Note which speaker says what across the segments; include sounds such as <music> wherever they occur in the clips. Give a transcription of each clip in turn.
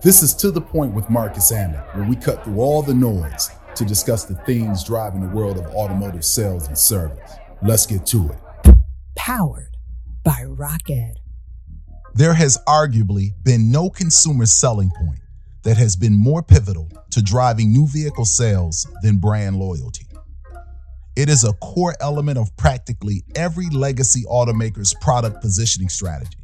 Speaker 1: This is To the Point with Marcus Ammon, where we cut through all the noise to discuss the themes driving the world of automotive sales and service. Let's get to it.
Speaker 2: Powered by Rocket.
Speaker 1: There has arguably been no consumer selling point that has been more pivotal to driving new vehicle sales than brand loyalty. It is a core element of practically every legacy automaker's product positioning strategy,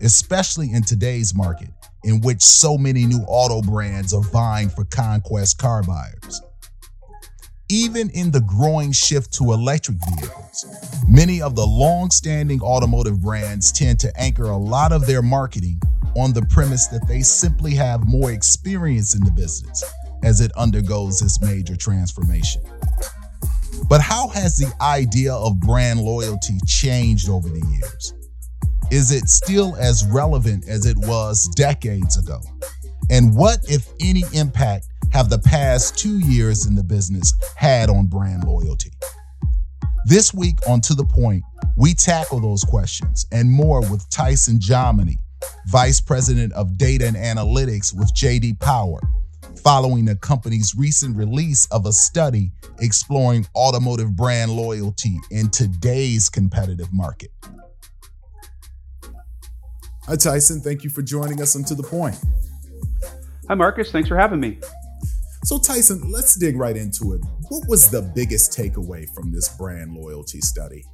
Speaker 1: especially in today's market in which so many new auto brands are vying for conquest car buyers. Even in the growing shift to electric vehicles, many of the long standing automotive brands tend to anchor a lot of their marketing on the premise that they simply have more experience in the business as it undergoes this major transformation. But how has the idea of brand loyalty changed over the years? Is it still as relevant as it was decades ago? And what, if any, impact have the past two years in the business had on brand loyalty? This week on To The Point, we tackle those questions and more with Tyson Jominy, Vice President of Data and Analytics with JD Power, following the company's recent release of a study exploring automotive brand loyalty in today's competitive market. Hi, Tyson. Thank you for joining us on To The Point.
Speaker 3: Hi, Marcus. Thanks for having me.
Speaker 1: So, Tyson, let's dig right into it. What was the biggest takeaway from this brand loyalty study?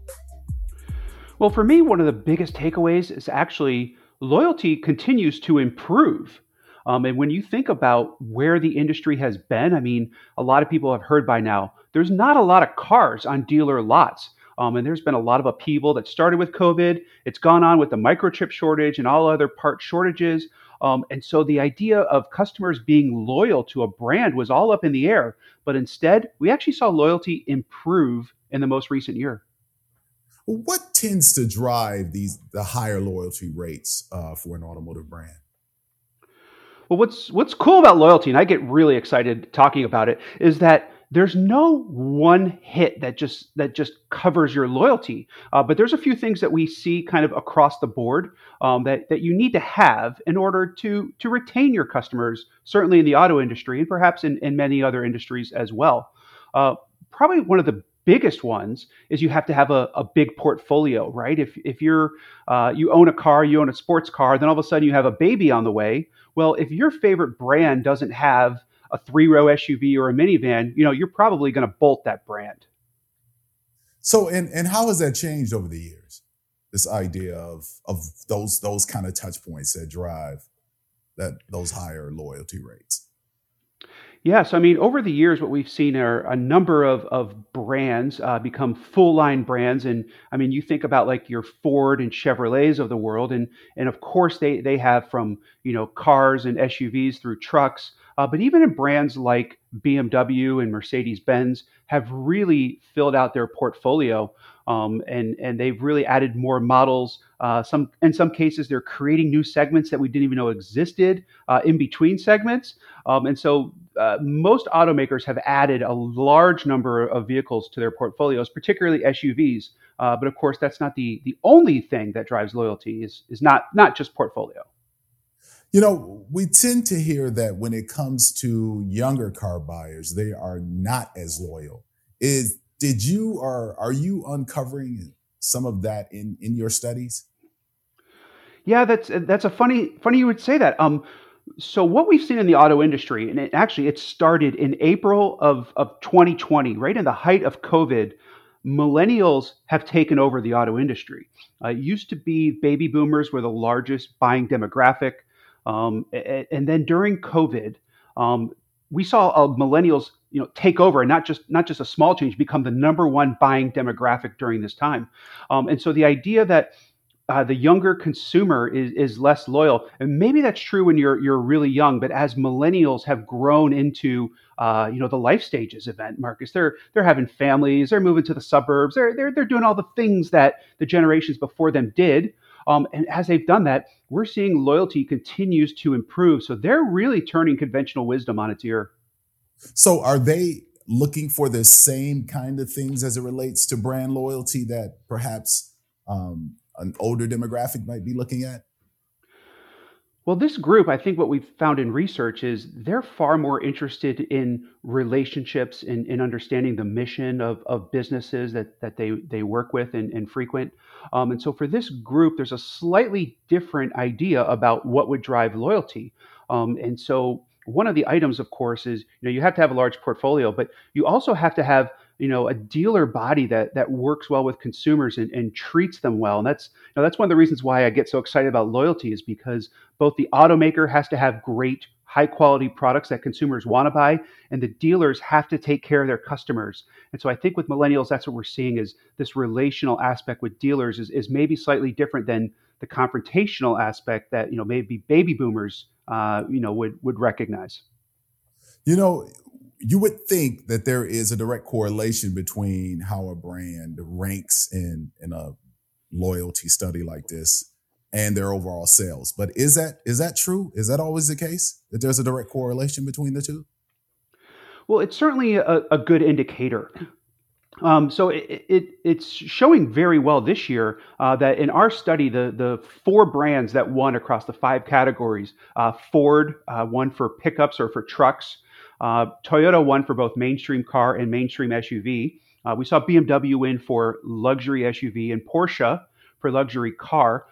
Speaker 3: Well, for me, one of the biggest takeaways is actually loyalty continues to improve. Um, and when you think about where the industry has been, I mean, a lot of people have heard by now, there's not a lot of cars on dealer lots. Um, and there's been a lot of upheaval that started with COVID. It's gone on with the microchip shortage and all other part shortages. Um, and so the idea of customers being loyal to a brand was all up in the air. But instead, we actually saw loyalty improve in the most recent year.
Speaker 1: What tends to drive these the higher loyalty rates uh, for an automotive brand?
Speaker 3: Well, what's what's cool about loyalty, and I get really excited talking about it, is that there's no one hit that just that just covers your loyalty uh, but there's a few things that we see kind of across the board um, that, that you need to have in order to to retain your customers certainly in the auto industry and perhaps in, in many other industries as well. Uh, probably one of the biggest ones is you have to have a, a big portfolio right? If, if you're uh, you own a car you own a sports car then all of a sudden you have a baby on the way. Well if your favorite brand doesn't have a three row SUV or a minivan, you know, you're probably going to bolt that brand.
Speaker 1: So, and, and how has that changed over the years? This idea of, of those, those kind of touch points that drive that those higher loyalty rates.
Speaker 3: Yes, I mean, over the years, what we've seen are a number of, of brands uh, become full line brands. And I mean, you think about like your Ford and Chevrolets of the world. And, and of course, they, they have from, you know, cars and SUVs through trucks uh, but even in brands like BMW and Mercedes Benz have really filled out their portfolio, um, and and they've really added more models. Uh, some in some cases they're creating new segments that we didn't even know existed uh, in between segments. Um, and so uh, most automakers have added a large number of vehicles to their portfolios, particularly SUVs. Uh, but of course, that's not the the only thing that drives loyalty. is is not not just portfolio.
Speaker 1: You know, we tend to hear that when it comes to younger car buyers, they are not as loyal. Is did you or are you uncovering some of that in in your studies?
Speaker 3: Yeah, that's that's a funny funny you would say that. Um, so what we've seen in the auto industry, and it, actually it started in April of of 2020, right in the height of COVID. Millennials have taken over the auto industry. Uh, it used to be baby boomers were the largest buying demographic. Um, and then during COVID, um, we saw uh, millennials, you know, take over and not just not just a small change, become the number one buying demographic during this time. Um, and so the idea that uh, the younger consumer is, is less loyal, and maybe that's true when you're you're really young. But as millennials have grown into uh, you know the life stages event, Marcus, they're they're having families, they're moving to the suburbs, they're they're they're doing all the things that the generations before them did. Um, and as they've done that, we're seeing loyalty continues to improve. So they're really turning conventional wisdom on its ear.
Speaker 1: So are they looking for the same kind of things as it relates to brand loyalty that perhaps um, an older demographic might be looking at?
Speaker 3: Well, this group, I think what we've found in research is they're far more interested in relationships and in, in, understanding the mission of, of businesses that, that they, they work with and, and frequent. Um, and so for this group, there's a slightly different idea about what would drive loyalty. Um, and so one of the items, of course, is you know you have to have a large portfolio, but you also have to have you know a dealer body that that works well with consumers and, and treats them well. And that's you know, that's one of the reasons why i get so excited about loyalty is because both the automaker has to have great high quality products that consumers want to buy and the dealers have to take care of their customers. And so i think with millennials that's what we're seeing is this relational aspect with dealers is, is maybe slightly different than the confrontational aspect that you know maybe baby boomers uh, you know would would recognize.
Speaker 1: You know you would think that there is a direct correlation between how a brand ranks in in a loyalty study like this and their overall sales. But is that is that true? Is that always the case that there's a direct correlation between the two?
Speaker 3: Well, it's certainly a, a good indicator. Um, so it, it, it's showing very well this year uh, that in our study, the the four brands that won across the five categories, uh, Ford uh, won for pickups or for trucks, Toyota won for both mainstream car and mainstream SUV. Uh, we saw BMW win for luxury SUV and Porsche for luxury car.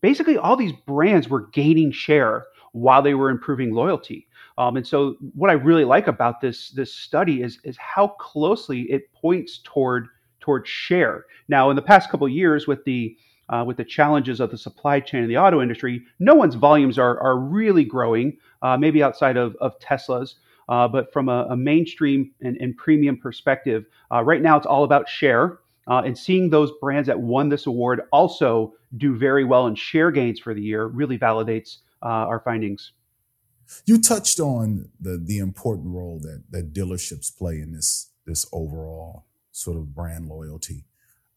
Speaker 3: Basically, all these brands were gaining share while they were improving loyalty. Um, and so, what I really like about this this study is is how closely it points toward toward share. Now, in the past couple years, with the uh, with the challenges of the supply chain in the auto industry, no one's volumes are are really growing. Uh, maybe outside of, of Tesla's, uh, but from a, a mainstream and, and, premium perspective, uh, right now it's all about share. Uh, and seeing those brands that won this award also do very well in share gains for the year really validates uh, our findings.
Speaker 1: You touched on the the important role that that dealerships play in this this overall sort of brand loyalty.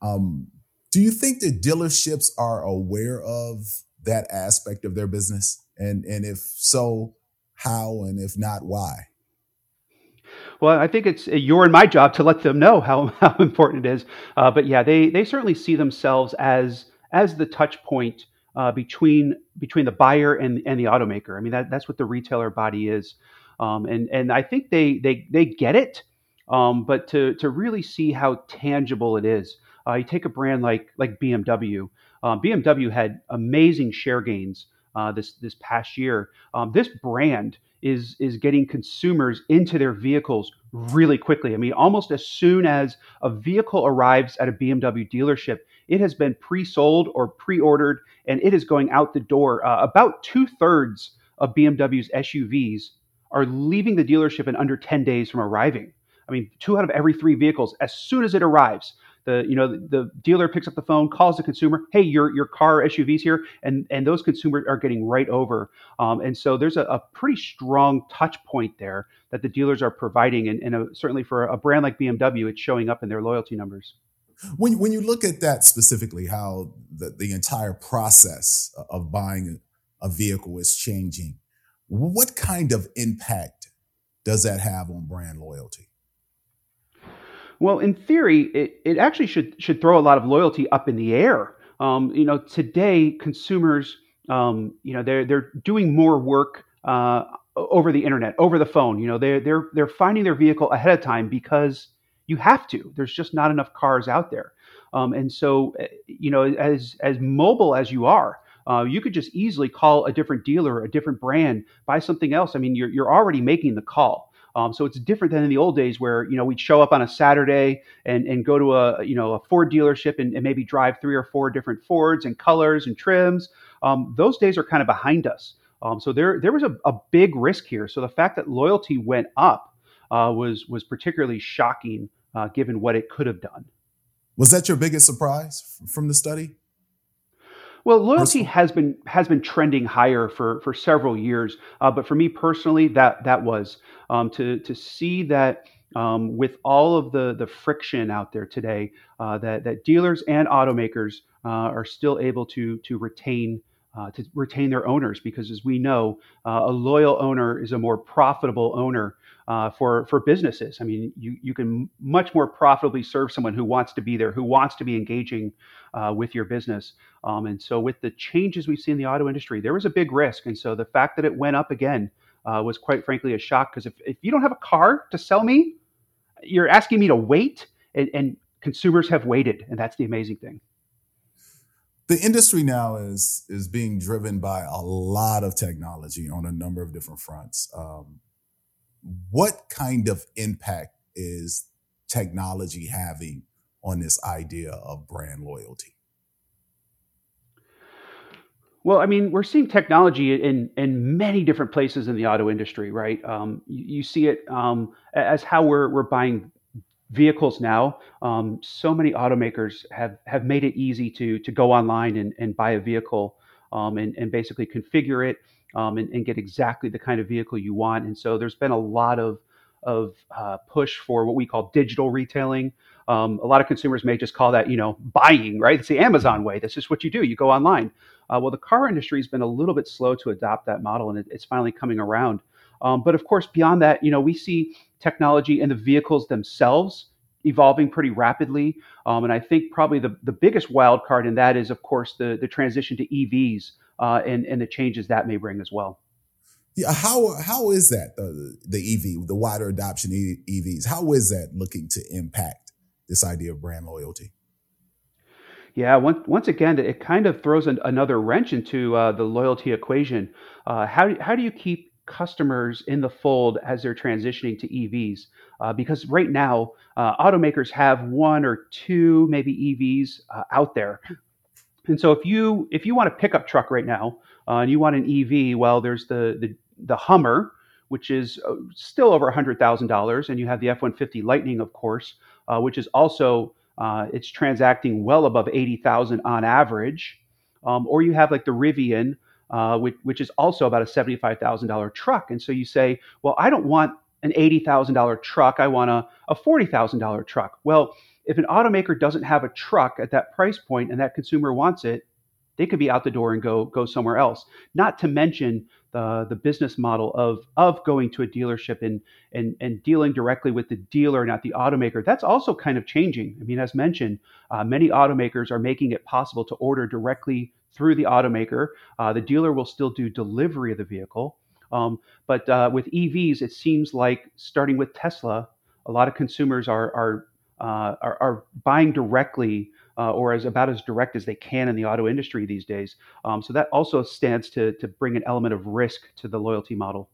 Speaker 1: Um, do you think that dealerships are aware of that aspect of their business? And and if so, how? And if not, why?
Speaker 3: Well, I think it's your and my job to let them know how, <laughs> how important it is. Uh, but yeah, they they certainly see themselves as as the touch point uh, between between the buyer and and the automaker. I mean, that, that's what the retailer body is, um, and and I think they they they get it. Um, but to to really see how tangible it is, uh, you take a brand like like BMW. Um, BMW had amazing share gains uh, this this past year. Um, this brand is is getting consumers into their vehicles really quickly. I mean, almost as soon as a vehicle arrives at a BMW dealership, it has been pre-sold or pre-ordered, and it is going out the door. Uh, about two thirds of BMW's SUVs are leaving the dealership in under 10 days from arriving. I mean, two out of every three vehicles, as soon as it arrives, the you know the, the, dealer picks up the phone calls the consumer hey your your car suvs here and and those consumers are getting right over. Um, and so there's a, a, pretty strong touch point there that the dealers are providing and, and a, certainly for a brand like bmw it's showing up in their loyalty numbers.
Speaker 1: When, when you look at that specifically how the, the entire process of buying a vehicle is changing what kind of impact does that have on brand loyalty
Speaker 3: well, in theory, it, it actually should should throw a lot of loyalty up in the air. Um, you know, today consumers, um, you know, they're they're doing more work uh, over the internet, over the phone. You know, they're they're they're finding their vehicle ahead of time because you have to. There's just not enough cars out there, um, and so eh, you know, as as mobile as you are, uh, you could just easily call a different dealer, a different brand, buy something else. I mean, you're you're already making the call. Um, so it's different than in the old days where you know we'd show up on a Saturday and, and go to a you know a Ford dealership and, and maybe drive three or four different Fords and colors and trims. Um, those days are kind of behind us. Um, so there there was a, a, big risk here. So the fact that loyalty went up uh, was was particularly shocking uh, given what it could have done.
Speaker 1: Was that your biggest surprise from the study?
Speaker 3: Well, loyalty has been has been trending higher for for several years, uh, but for me personally, that that was um, to to see that um, with all of the the friction out there today, uh, that that dealers and automakers uh, are still able to to retain. Uh, to retain their owners because as we know uh, a loyal owner is a more profitable owner uh, for for businesses. I mean, you you can much more profitably serve someone who wants to be there, who wants to be engaging uh, with your business. Um, and so, with the changes we see in the auto industry, there was a big risk, and so the fact that it went up again uh, was quite frankly a shock. Because if if you don't have a car to sell me, you're asking me to wait, and, and consumers have waited, and that's the amazing thing
Speaker 1: the industry now is is being driven by a lot of technology on a number of different fronts. Um, what kind of impact is technology having on this idea of brand loyalty?
Speaker 3: Well, I mean, we're seeing technology in in many different places in the auto industry, right? Um, you, you, see it um, as how we're we're buying vehicles now. Um, so many automakers have have made it easy to to go online and, and buy a vehicle um, and, and basically configure it um, and, and, get exactly the kind of vehicle you want. And so there's been a lot of of uh, push for what we call digital retailing. Um, a lot of consumers may just call that, you know, buying, right? It's the Amazon way. This is what you do. You go online. Uh, well, the car industry has been a little bit slow to adopt that model, and it, it's finally coming around. Um, but of course, beyond that, you know, we see technology and the vehicles themselves evolving pretty rapidly. Um, and I think probably the, the biggest wild card in that is, of course, the, the transition to EVs uh, and, and the changes that may bring as well.
Speaker 1: Yeah, how how is that the the EV, the wider adoption EVs? How is that looking to impact this idea of brand loyalty?
Speaker 3: Yeah, once, once again, it kind of throws an, another wrench into uh, the loyalty equation. Uh, how how do you keep customers in the fold as they're transitioning to EVs. Uh, because right now, uh, automakers have one or two maybe EVs uh, out there. And so if you if you want a pickup truck right now uh, and you want an EV, well, there's the the, the Hummer, which is uh, still over hundred thousand dollars, and you have the F-150 Lightning, of course, uh, which is also it's transacting well above eighty thousand on average. Um, or you have like the Rivian, uh, which, which is also about a $75,000 truck. And so you say, well, I don't want an $80,000 truck. I want a, a $40,000 truck. Well, if an automaker doesn't have a truck at that price point and that consumer wants it, they could be out the door and go go somewhere else. Not to mention the the business model of of going to a dealership and and and dealing directly with the dealer, not the automaker. That's also kind of changing. I mean, as mentioned, uh, many automakers are making it possible to order directly through the automaker. Uh, the dealer will still do delivery of the vehicle. Um, but uh, with EVs, it seems like starting with Tesla, a lot of consumers are are uh, are, are, buying directly uh, or as about as direct as they can in the auto industry these days. Um, so that also stands to to bring an element of risk to the loyalty model.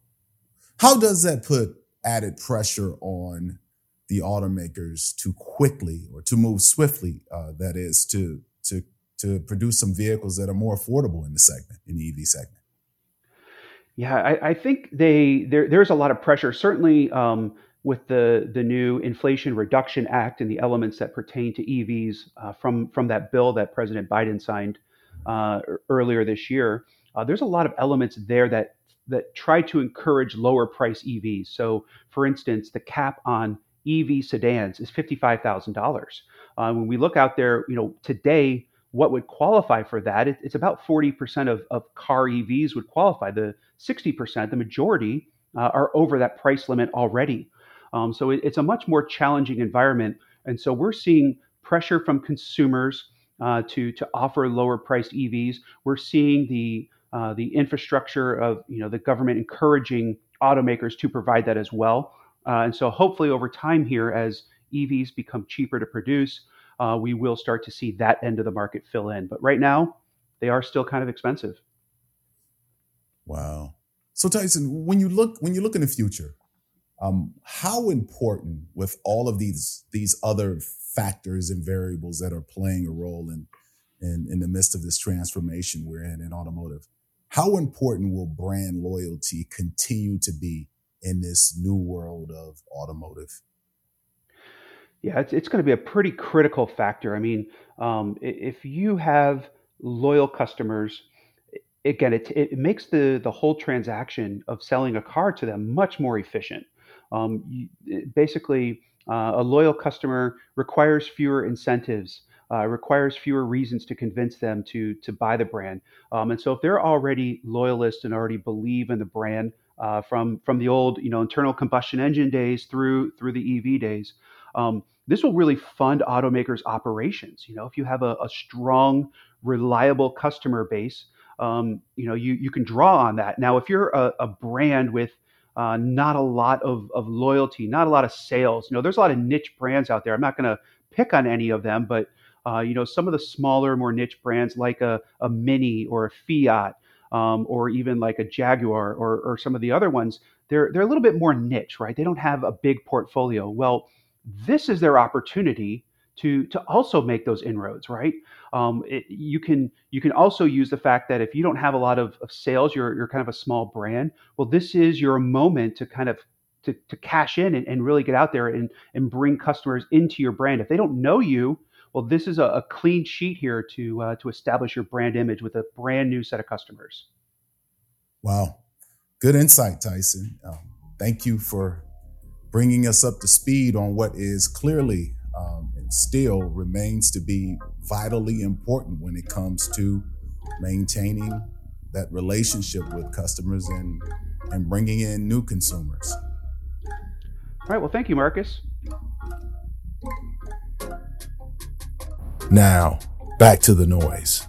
Speaker 1: How does that put added pressure on the automakers to quickly or to move swiftly? Uh, that is to to to produce some vehicles that are more affordable in the segment, in the EV segment?
Speaker 3: Yeah, I, I think they there, there's a lot of pressure. Certainly, um, with the the new Inflation Reduction Act and the elements that pertain to EVs uh, from from that bill that President Biden signed uh, earlier this year, uh, there's a lot of elements there that that try to encourage lower price EVs. So, for instance, the cap on EV sedans is fifty-five thousand uh, dollars. When we look out there, you know, today what would qualify for that, it, it's about 40% of, of car EVs would qualify. The 60%, the majority, uh, are over that price limit already. Um, so it, it's a much more challenging environment. And so we're seeing pressure from consumers uh, to, to offer lower priced EVs. We're seeing the, uh, the infrastructure of you know, the government encouraging automakers to provide that as well. Uh, and so hopefully over time here, as EVs become cheaper to produce, uh, we will start to see that end of the market fill in. But right now, they are still kind of expensive.
Speaker 1: Wow. So Tyson, when you look when you look in the future, um, how important with all of these these other factors and variables that are playing a role in in, in the midst of this transformation we're in in automotive, how important will brand loyalty continue to be in this new world of automotive?
Speaker 3: Yeah, it's, it's going to be a pretty critical factor. I mean, um, if you have loyal customers, again, it, it makes the, the whole transaction of selling a car to them much more efficient. Um, you, basically, uh, a loyal customer requires fewer incentives, uh, requires fewer reasons to convince them to to buy the brand. Um, and so, if they're already loyalists and already believe in the brand, uh, from from the old you know internal combustion engine days through through the EV days. Um, this will really fund automakers' operations. You know, if you have a, a strong, reliable customer base, um, you know you you can draw on that. Now, if you're a, a brand with uh, not a lot of, of loyalty, not a lot of sales. You know, there's a lot of niche brands out there. I'm not going to pick on any of them, but uh, you know, some of the smaller, more niche brands like a, a Mini or a Fiat, um, or even like a Jaguar or, or some of the other ones, they're they're a little bit more niche, right? They don't have a big portfolio. Well, this is their opportunity to to also make those inroads, right? Um, it, you can you can also use the fact that if you don't have a lot of, of sales, you're you're kind of a small brand. Well, this is your moment to kind of to, to cash in and, and really get out there and and bring customers into your brand. If they don't know you, well, this is a, a clean sheet here to uh, to establish your brand image with a brand new set of customers.
Speaker 1: Wow, good insight, Tyson. Um, thank you for bringing us up to speed on what is clearly um, still remains to be vitally important when it comes to maintaining that relationship with customers and and bringing in new consumers.
Speaker 3: All right. Well, thank you, Marcus.
Speaker 1: Now, back to the noise.